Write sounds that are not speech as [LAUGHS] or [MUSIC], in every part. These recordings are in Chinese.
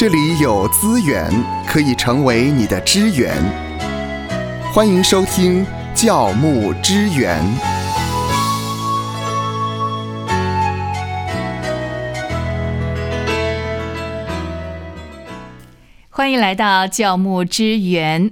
这里有资源可以成为你的支援。欢迎收听教牧支援。欢迎来到教牧支援。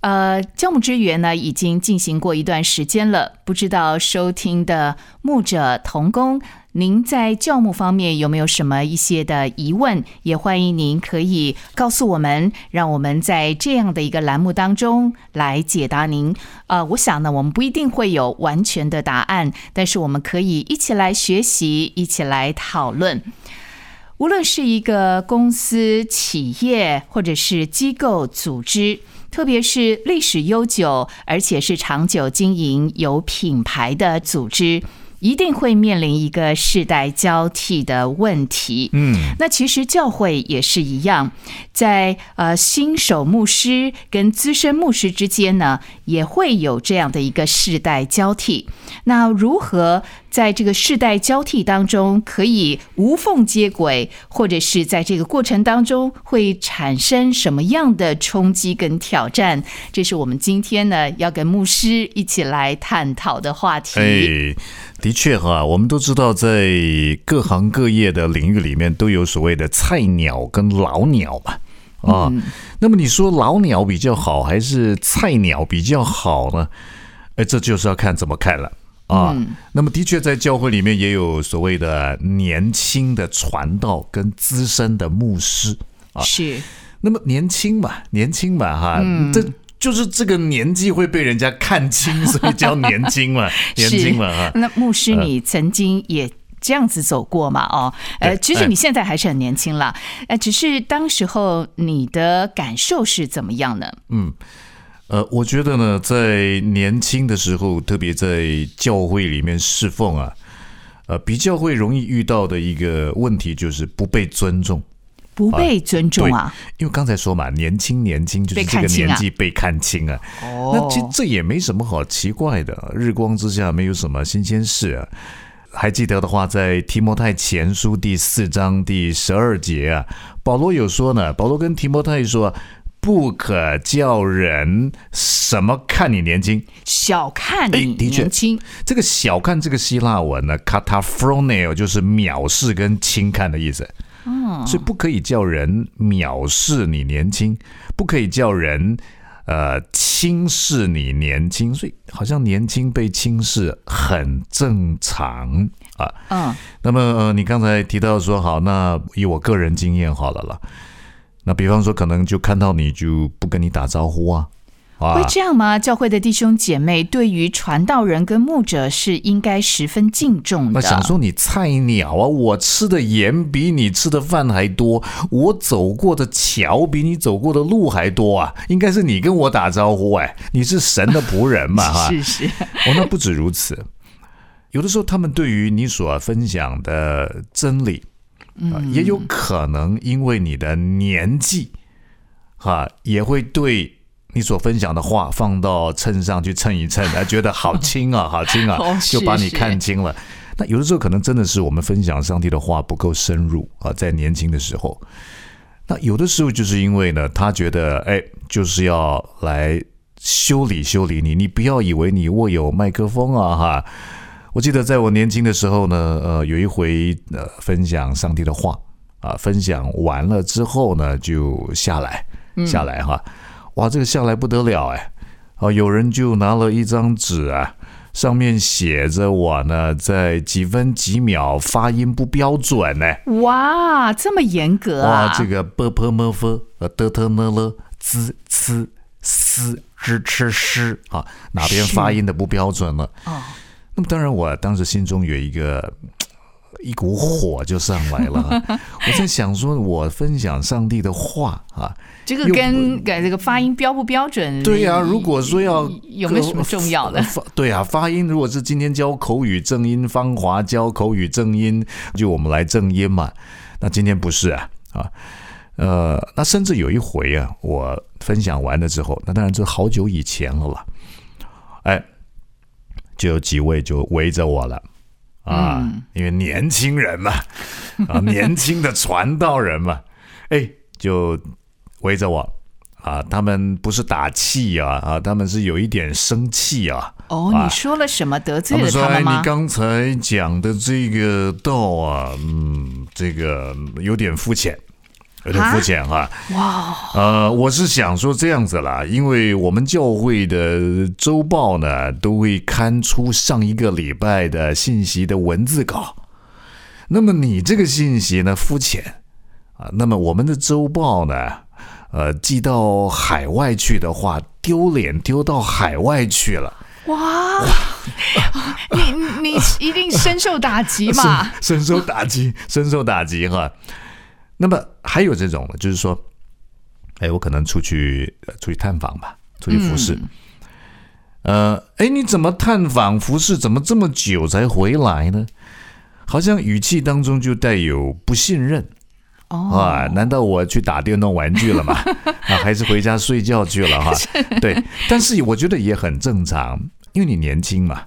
呃，教牧支援呢已经进行过一段时间了，不知道收听的牧者同工，您在教牧方面有没有什么一些的疑问？也欢迎您可以告诉我们，让我们在这样的一个栏目当中来解答您。呃，我想呢，我们不一定会有完全的答案，但是我们可以一起来学习，一起来讨论。无论是一个公司、企业，或者是机构、组织，特别是历史悠久而且是长久经营、有品牌的组织，一定会面临一个世代交替的问题。嗯，那其实教会也是一样，在呃新手牧师跟资深牧师之间呢，也会有这样的一个世代交替。那如何在这个世代交替当中可以无缝接轨，或者是在这个过程当中会产生什么样的冲击跟挑战？这是我们今天呢要跟牧师一起来探讨的话题。哎，的确哈，我们都知道，在各行各业的领域里面，都有所谓的菜鸟跟老鸟嘛。啊，那么你说老鸟比较好，还是菜鸟比较好呢？哎，这就是要看怎么看了。啊，那么的确，在教会里面也有所谓的年轻的传道跟资深的牧师啊。是，那么年轻嘛，年轻嘛，哈，这就是这个年纪会被人家看清，所以叫年轻嘛，[LAUGHS] 年轻嘛，哈。那牧师，你曾经也这样子走过嘛？哦，呃，其实你现在还是很年轻啦，呃，只是当时候你的感受是怎么样呢？嗯。呃，我觉得呢，在年轻的时候，特别在教会里面侍奉啊，呃，比较会容易遇到的一个问题就是不被尊重，不被尊重啊。因为刚才说嘛，年轻年轻就是这个年纪被看清啊。哦，那其实这也没什么好奇怪的，日光之下没有什么新鲜事啊。还记得的话，在提摩太前书第四章第十二节啊，保罗有说呢，保罗跟提摩太说。不可叫人什么看你年轻，小看你年轻。这个小看这个希腊文呢 c a t a p h r o n e o 就是藐视跟轻看的意思。哦，所以不可以叫人藐视你年轻，不可以叫人呃轻视你年轻。所以好像年轻被轻视很正常啊。嗯，那么呃，你刚才提到说好，那以我个人经验好了了。那比方说，可能就看到你就不跟你打招呼啊，会这样吗？教会的弟兄姐妹对于传道人跟牧者是应该十分敬重的。那想说你菜鸟啊，我吃的盐比你吃的饭还多，我走过的桥比你走过的路还多啊，应该是你跟我打招呼哎，你是神的仆人嘛 [LAUGHS] 哈？是是。哦，那不止如此，有的时候他们对于你所分享的真理。嗯，也有可能因为你的年纪，哈，也会对你所分享的话放到秤上去称一称，啊，觉得好轻啊，[LAUGHS] 好轻啊，就把你看清了。那有的时候可能真的是我们分享上帝的话不够深入啊，在年轻的时候。那有的时候就是因为呢，他觉得哎，就是要来修理修理你，你不要以为你握有麦克风啊，哈。我记得在我年轻的时候呢，呃，有一回呃分享上帝的话啊，分享完了之后呢，就下来下来哈，哇，这个下来不得了哎，啊，有人就拿了一张纸啊，上面写着我呢在几分几秒发音不标准呢，哇，这么严格啊，哇，这个 b p m f 呃 d t n l z c s z ch sh 啊，哪边发音的不标准了？哦。那么当然，我当时心中有一个一股火就上来了。[LAUGHS] 我在想说，我分享上帝的话啊，这个跟改这个发音标不标准？对呀，如果说要有没有什么重要的？对啊，发音如果是今天教口语正音，芳华教口语正音，就我们来正音嘛。那今天不是啊啊，呃，那甚至有一回啊，我分享完了之后，那当然这好久以前了啦，哎。就有几位就围着我了，啊，因为年轻人嘛，啊，[LAUGHS] 年轻的传道人嘛，哎，就围着我啊，他们不是打气啊啊，他们是有一点生气啊。哦，你说了什么得罪了他们吗？你刚才讲的这个道啊，嗯，这个有点肤浅。有点肤浅哈，哇，呃，我是想说这样子啦，因为我们教会的周报呢，都会刊出上一个礼拜的信息的文字稿。那么你这个信息呢，肤浅啊，那么我们的周报呢，呃，寄到海外去的话，丢脸丢到海外去了。哇，[LAUGHS] 你你一定深受打击嘛？深受打击，深受打击哈。那么还有这种，就是说，哎，我可能出去出去探访吧，出去服侍。呃，哎，你怎么探访服侍，怎么这么久才回来呢？好像语气当中就带有不信任。哦，啊，难道我去打电动玩具了吗？[LAUGHS] 啊，还是回家睡觉去了哈？[LAUGHS] 对，但是我觉得也很正常，因为你年轻嘛。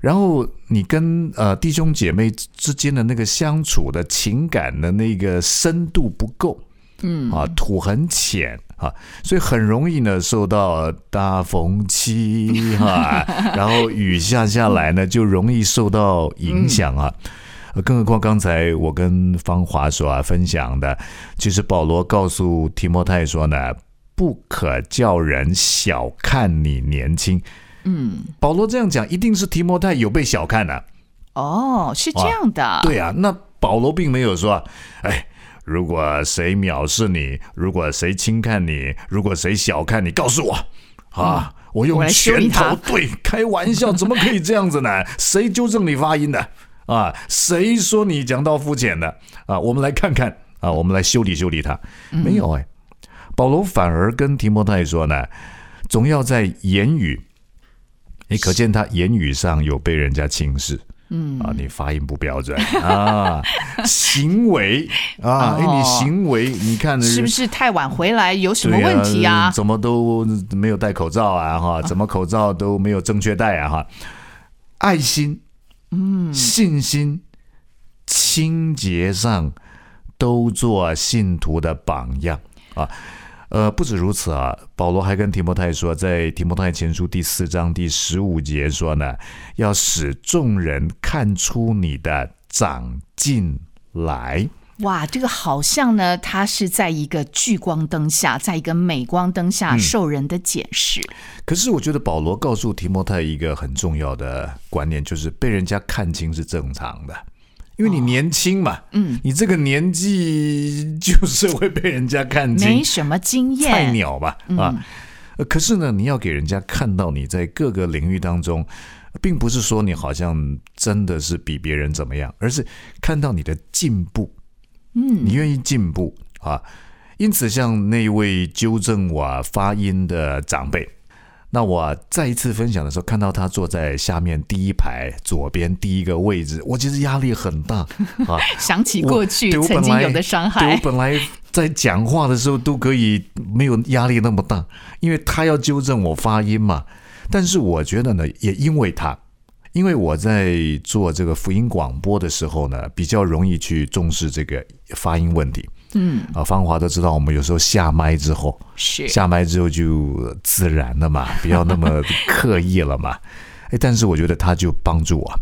然后你跟呃弟兄姐妹之间的那个相处的情感的那个深度不够，嗯啊土很浅啊，所以很容易呢受到大风期 [LAUGHS] 哈，然后雨下下来呢就容易受到影响啊。更何况刚才我跟芳华所啊分享的，其实保罗告诉提摩太说呢，不可叫人小看你年轻。嗯，保罗这样讲，一定是提摩太有被小看呢。哦，是这样的。对啊，那保罗并没有说，哎，如果谁藐视你，如果谁轻看你，如果谁小看你，告诉我啊，我用拳头。对，开玩笑，怎么可以这样子呢？谁纠正你发音的啊？谁说你讲到肤浅的啊？我们来看看啊，我们来修理修理他。没有哎，保罗反而跟提摩太说呢，总要在言语。你可见他言语上有被人家轻视，嗯啊，你发音不标准啊，[LAUGHS] 行为啊，哎，你行为，你看是不是太晚回来有什么问题啊？怎么都没有戴口罩啊？哈，怎么口罩都没有正确戴啊？哈，爱心，嗯，信心，清洁上都做信徒的榜样啊。呃，不止如此啊，保罗还跟提摩太说，在提摩太前书第四章第十五节说呢，要使众人看出你的长进来。哇，这个好像呢，他是在一个聚光灯下，在一个镁光灯下受人的检视。可是我觉得保罗告诉提摩太一个很重要的观念，就是被人家看清是正常的。因为你年轻嘛，嗯，你这个年纪就是会被人家看清，没什么经验，菜鸟吧，啊，可是呢，你要给人家看到你在各个领域当中，并不是说你好像真的是比别人怎么样，而是看到你的进步，嗯，你愿意进步啊，因此像那位纠正我发音的长辈。那我再一次分享的时候，看到他坐在下面第一排左边第一个位置，我其实压力很大啊。[LAUGHS] 想起过去曾经有的伤害，我本来在讲话的时候都可以没有压力那么大，因为他要纠正我发音嘛。但是我觉得呢，也因为他，因为我在做这个福音广播的时候呢，比较容易去重视这个发音问题。嗯啊，芳华都知道，我们有时候下麦之后，是下麦之后就自然了嘛，[LAUGHS] 不要那么刻意了嘛。哎，但是我觉得他就帮助我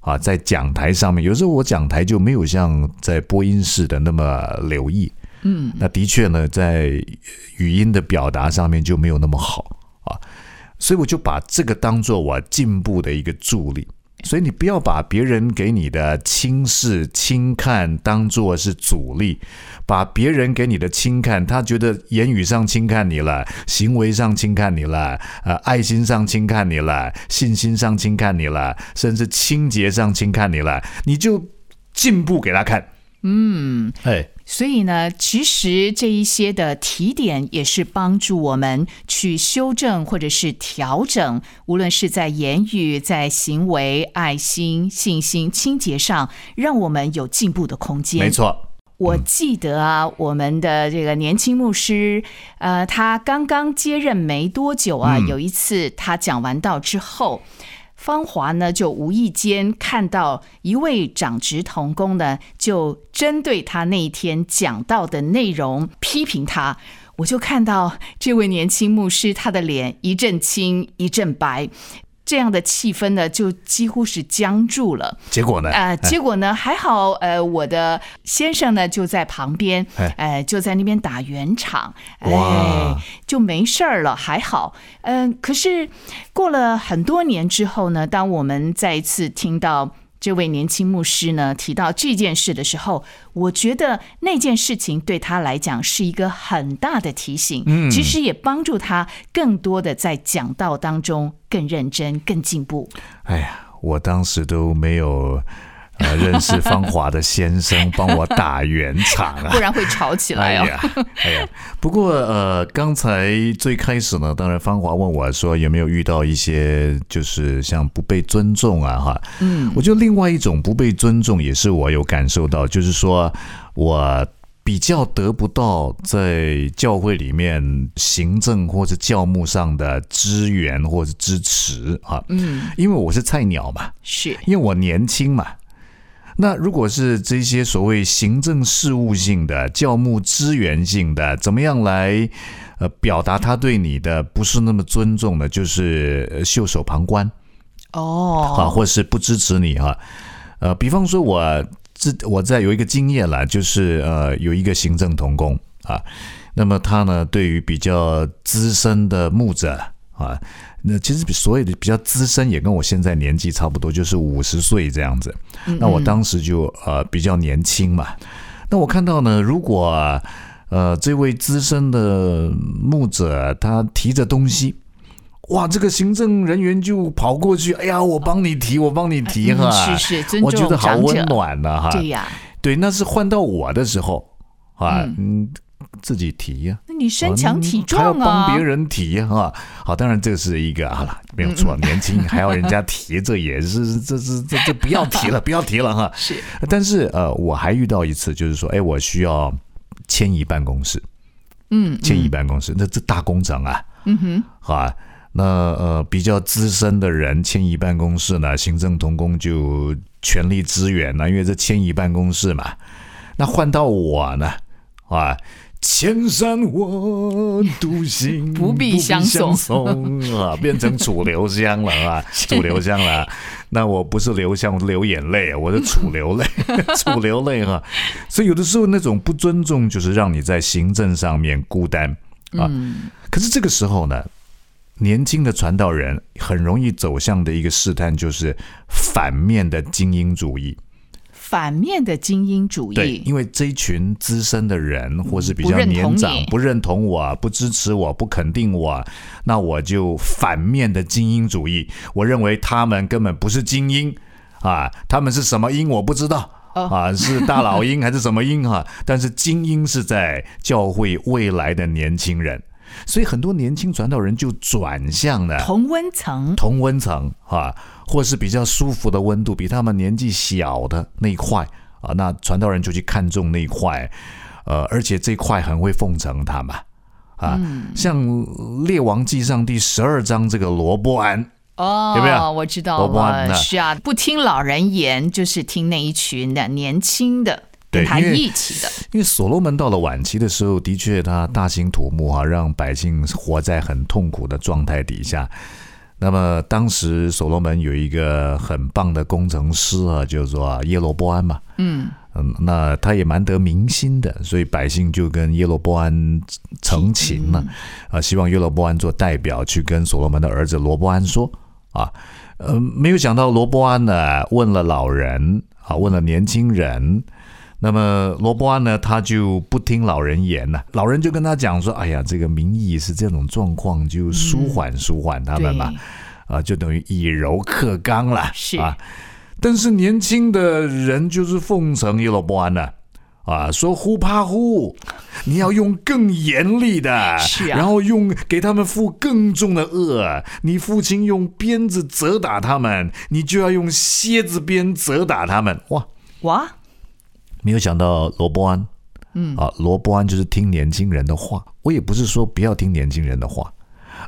啊，在讲台上面，有时候我讲台就没有像在播音室的那么留意。嗯，那的确呢，在语音的表达上面就没有那么好啊，所以我就把这个当做我进步的一个助力。所以你不要把别人给你的轻视、轻看当做是阻力，把别人给你的轻看，他觉得言语上轻看你了，行为上轻看你了，呃，爱心上轻看你了，信心上轻看你了，甚至清洁上轻看你了，你就进步给他看。嗯，哎。所以呢，其实这一些的提点也是帮助我们去修正或者是调整，无论是在言语、在行为、爱心、信心、清洁上，让我们有进步的空间。没错，我记得啊，我们的这个年轻牧师，呃，他刚刚接任没多久啊，有一次他讲完道之后。芳华呢就无意间看到一位长职童工呢，就针对他那一天讲到的内容批评他。我就看到这位年轻牧师，他的脸一阵青一阵白。这样的气氛呢，就几乎是僵住了。结果呢？呃，结果呢？还好，呃，我的先生呢就在旁边，哎，就在那边打圆场，哎，就没事儿了，还好。嗯，可是过了很多年之后呢，当我们再一次听到。这位年轻牧师呢提到这件事的时候，我觉得那件事情对他来讲是一个很大的提醒，嗯，其实也帮助他更多的在讲道当中更认真、更进步。哎呀，我当时都没有。呃，[LAUGHS] 认识芳华的先生帮我打圆场啊，[LAUGHS] 不然会吵起来哦。哎呀，不过呃，刚才最开始呢，当然芳华问我说有没有遇到一些就是像不被尊重啊，哈，嗯，我觉得另外一种不被尊重也是我有感受到，就是说我比较得不到在教会里面行政或者教牧上的支援或者支持啊，嗯，因为我是菜鸟嘛，是。因为我年轻嘛。那如果是这些所谓行政事务性的、教牧资源性的，怎么样来呃表达他对你的不是那么尊重呢？就是袖手旁观哦，啊，或是不支持你哈。呃，比方说我这我在有一个经验了，就是呃有一个行政同工啊，那么他呢对于比较资深的牧者啊。那其实比所有的比较资深，也跟我现在年纪差不多，就是五十岁这样子。那我当时就呃比较年轻嘛。那我看到呢，如果呃这位资深的牧者他提着东西，哇，这个行政人员就跑过去，哎呀，我帮你提，我帮你提哈，是是，我觉得好温暖的哈。对呀，对，那是换到我的时候啊，嗯。自己提呀，那你身强体壮啊，还要帮别人提哈。好，当然这是一个好了，没有错，年轻还要人家提，这也是这这这这不要提了，[LAUGHS] 不要提了哈。是，但是呃，我还遇到一次，就是说，哎，我需要迁移办公室，嗯，迁移办公室，那这大工程啊，嗯哼，好啊，那呃比较资深的人迁移办公室呢，行政同工就全力支援呢，因为这迁移办公室嘛，那换到我呢，啊。千山我独行，[LAUGHS] 不必相送啊！[LAUGHS] 变成楚留香了啊，楚留香了。那我不是留香我流眼泪，我是楚流泪，[LAUGHS] 楚流泪哈。所以有的时候那种不尊重，就是让你在行政上面孤单啊。可是这个时候呢，年轻的传道人很容易走向的一个试探，就是反面的精英主义。反面的精英主义，对，因为这一群资深的人，或是比较年长，不认同我，不支持我，不肯定我，那我就反面的精英主义。我认为他们根本不是精英啊，他们是什么英我不知道啊，是大老鹰还是什么鹰哈？但是精英是在教会未来的年轻人。所以很多年轻传道人就转向了同温层，同温层啊，或是比较舒服的温度，比他们年纪小的那一块啊，那传道人就去看中那一块，呃，而且这块很会奉承他们啊，像《列王纪上》第十二章这个罗伯安哦，有没有？我知道，罗伯安是啊，不听老人言，就是听那一群的年轻的。对，他一起的，因为所罗门到了晚期的时候，的确他大兴土木啊，让百姓活在很痛苦的状态底下。那么当时所罗门有一个很棒的工程师啊，叫做耶罗波安嘛，嗯。嗯，那他也蛮得民心的，所以百姓就跟耶罗波安成情了啊，希望耶罗波安做代表去跟所罗门的儿子罗波安说。啊，呃，没有想到罗波安呢问了老人啊，问了年轻人。那么罗伯安呢，他就不听老人言了。老人就跟他讲说：“哎呀，这个民意是这种状况，就舒缓舒缓他们嘛，啊，就等于以柔克刚了，是啊。但是年轻的人就是奉承耶罗伯安呢，啊，说呼怕呼，你要用更严厉的，是啊，然后用给他们负更重的恶。你父亲用鞭子责打他们，你就要用蝎子鞭责打他们。哇哇！”没有想到罗伯安，嗯啊，罗伯安就是听年轻人的话。我也不是说不要听年轻人的话，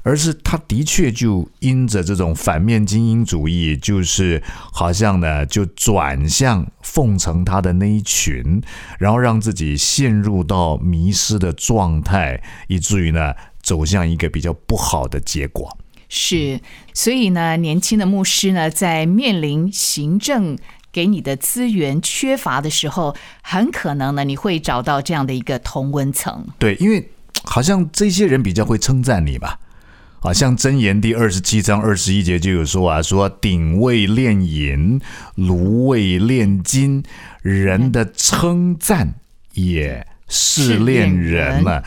而是他的确就因着这种反面精英主义，就是好像呢就转向奉承他的那一群，然后让自己陷入到迷失的状态，以至于呢走向一个比较不好的结果。是，所以呢，年轻的牧师呢，在面临行政给你的资源缺乏的时候，很可能呢，你会找到这样的一个同温层。对，因为好像这些人比较会称赞你吧。啊，像箴言第二十七章二十一节就有说啊，说鼎位炼银，炉位炼金，人的称赞也是炼人了。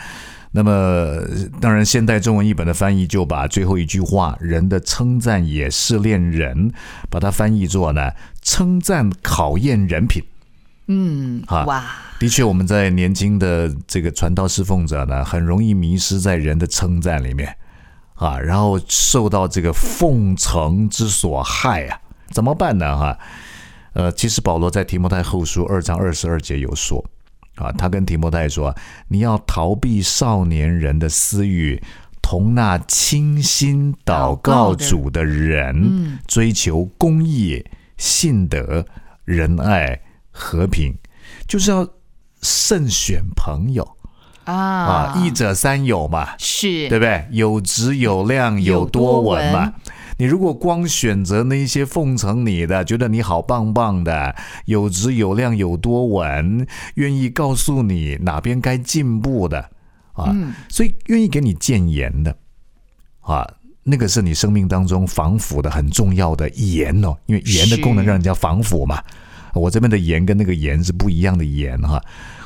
那么，当然，现代中文译本的翻译就把最后一句话“人的称赞也是恋人”，把它翻译作呢，称赞考验人品。嗯，哇，的确，我们在年轻的这个传道侍奉者呢，很容易迷失在人的称赞里面啊，然后受到这个奉承之所害啊，怎么办呢？哈，呃，其实保罗在提摩太后书二章二十二节有说。啊，他跟提摩太说：“你要逃避少年人的私欲，同那清心祷告主的人，追求公义、信德、仁爱、和平，就是要慎选朋友啊！啊，一者三有嘛，是对不对？有质有量有多闻嘛。”你如果光选择那一些奉承你的，觉得你好棒棒的，有质有量有多稳，愿意告诉你哪边该进步的啊，所以愿意给你谏言的啊，那个是你生命当中防腐的很重要的盐哦，因为盐的功能让人家防腐嘛。我这边的盐跟那个盐是不一样的盐哈，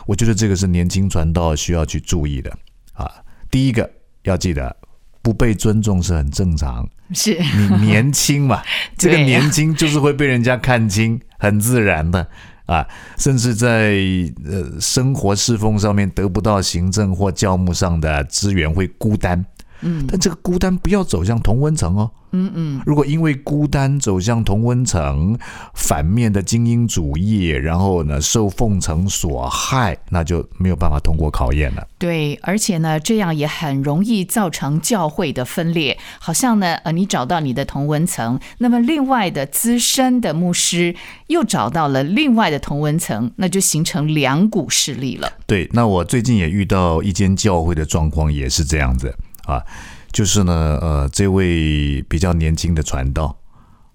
我觉得这个是年轻传道需要去注意的啊。第一个要记得。不被尊重是很正常，是你年轻嘛？[LAUGHS] 这个年轻就是会被人家看清，很自然的啊。甚至在呃生活侍奉上面得不到行政或教牧上的资源，会孤单。嗯，但这个孤单不要走向同温层哦。嗯嗯，如果因为孤单走向同温层，反面的精英主义，然后呢受奉承所害，那就没有办法通过考验了。对，而且呢，这样也很容易造成教会的分裂。好像呢，呃，你找到你的同温层，那么另外的资深的牧师又找到了另外的同温层，那就形成两股势力了。对，那我最近也遇到一间教会的状况，也是这样子。啊，就是呢，呃，这位比较年轻的传道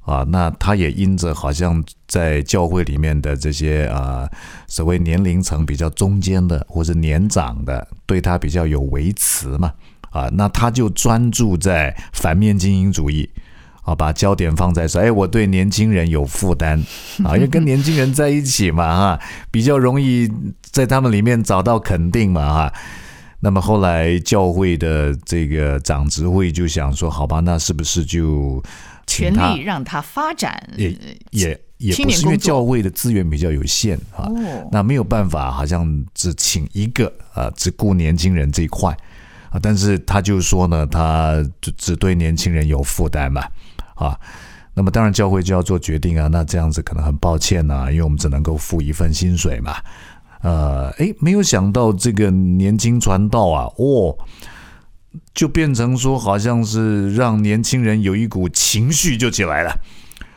啊，那他也因着好像在教会里面的这些啊，所谓年龄层比较中间的或者年长的，对他比较有维持嘛，啊，那他就专注在反面精英主义啊，把焦点放在说，哎，我对年轻人有负担啊，因为跟年轻人在一起嘛，哈，比较容易在他们里面找到肯定嘛，哈。那么后来教会的这个长执会就想说，好吧，那是不是就全力让他发展？也也也不是因为教会的资源比较有限啊，那没有办法，好像只请一个啊，只顾年轻人这一块啊。但是他就说呢，他只只对年轻人有负担嘛啊。那么当然教会就要做决定啊，那这样子可能很抱歉呐，因为我们只能够付一份薪水嘛。呃，哎，没有想到这个年轻传道啊，哦，就变成说好像是让年轻人有一股情绪就起来了，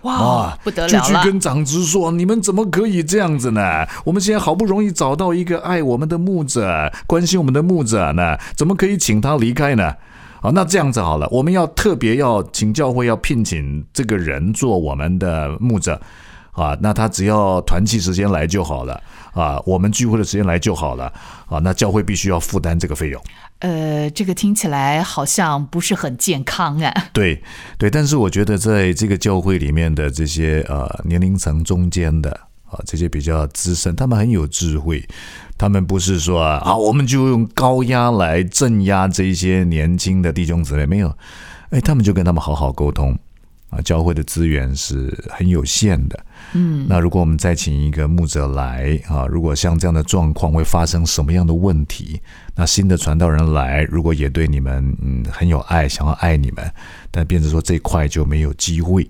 哇，不得了就去跟长子说，你们怎么可以这样子呢？我们现在好不容易找到一个爱我们的牧者，关心我们的牧者呢，怎么可以请他离开呢？好，那这样子好了，我们要特别要请教会要聘请这个人做我们的牧者。啊，那他只要团契时间来就好了啊，我们聚会的时间来就好了啊，那教会必须要负担这个费用。呃，这个听起来好像不是很健康啊。[LAUGHS] 对对，但是我觉得在这个教会里面的这些呃年龄层中间的啊，这些比较资深，他们很有智慧，他们不是说啊，我们就用高压来镇压这些年轻的弟兄姊妹，没有，哎，他们就跟他们好好沟通。啊，教会的资源是很有限的。嗯，那如果我们再请一个牧者来啊，如果像这样的状况会发生什么样的问题？那新的传道人来，如果也对你们嗯很有爱，想要爱你们，但变成说这块就没有机会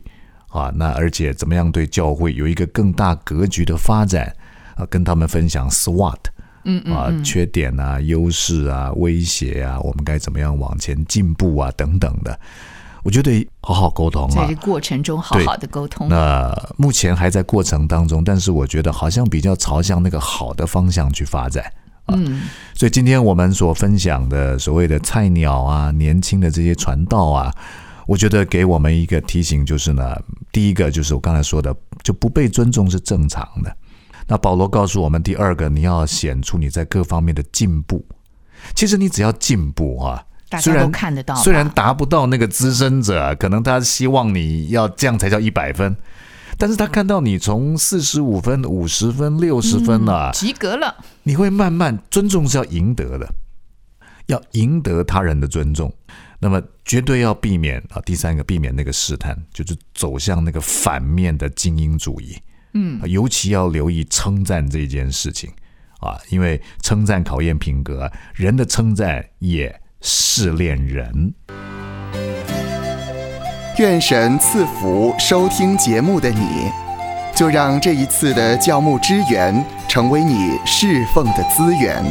啊。那而且怎么样对教会有一个更大格局的发展啊？跟他们分享 SWOT 嗯嗯啊，缺点啊、优势啊、威胁啊，我们该怎么样往前进步啊，等等的。我觉得好好沟通啊，在这过程中好好的沟通。那目前还在过程当中，但是我觉得好像比较朝向那个好的方向去发展。嗯，所以今天我们所分享的所谓的菜鸟啊、年轻的这些传道啊，我觉得给我们一个提醒，就是呢，第一个就是我刚才说的，就不被尊重是正常的。那保罗告诉我们，第二个，你要显出你在各方面的进步。其实你只要进步啊，虽然看得到，虽然达不到那个资深者，可能他希望你要这样才叫一百分。但是他看到你从四十五分、五十分、六十分了，及格了，你会慢慢尊重是要赢得的，要赢得他人的尊重，那么绝对要避免啊。第三个，避免那个试探，就是走向那个反面的精英主义。嗯，尤其要留意称赞这件事情啊，因为称赞考验品格，人的称赞也试炼人。愿神赐福收听节目的你，就让这一次的教牧支援成为你侍奉的资源。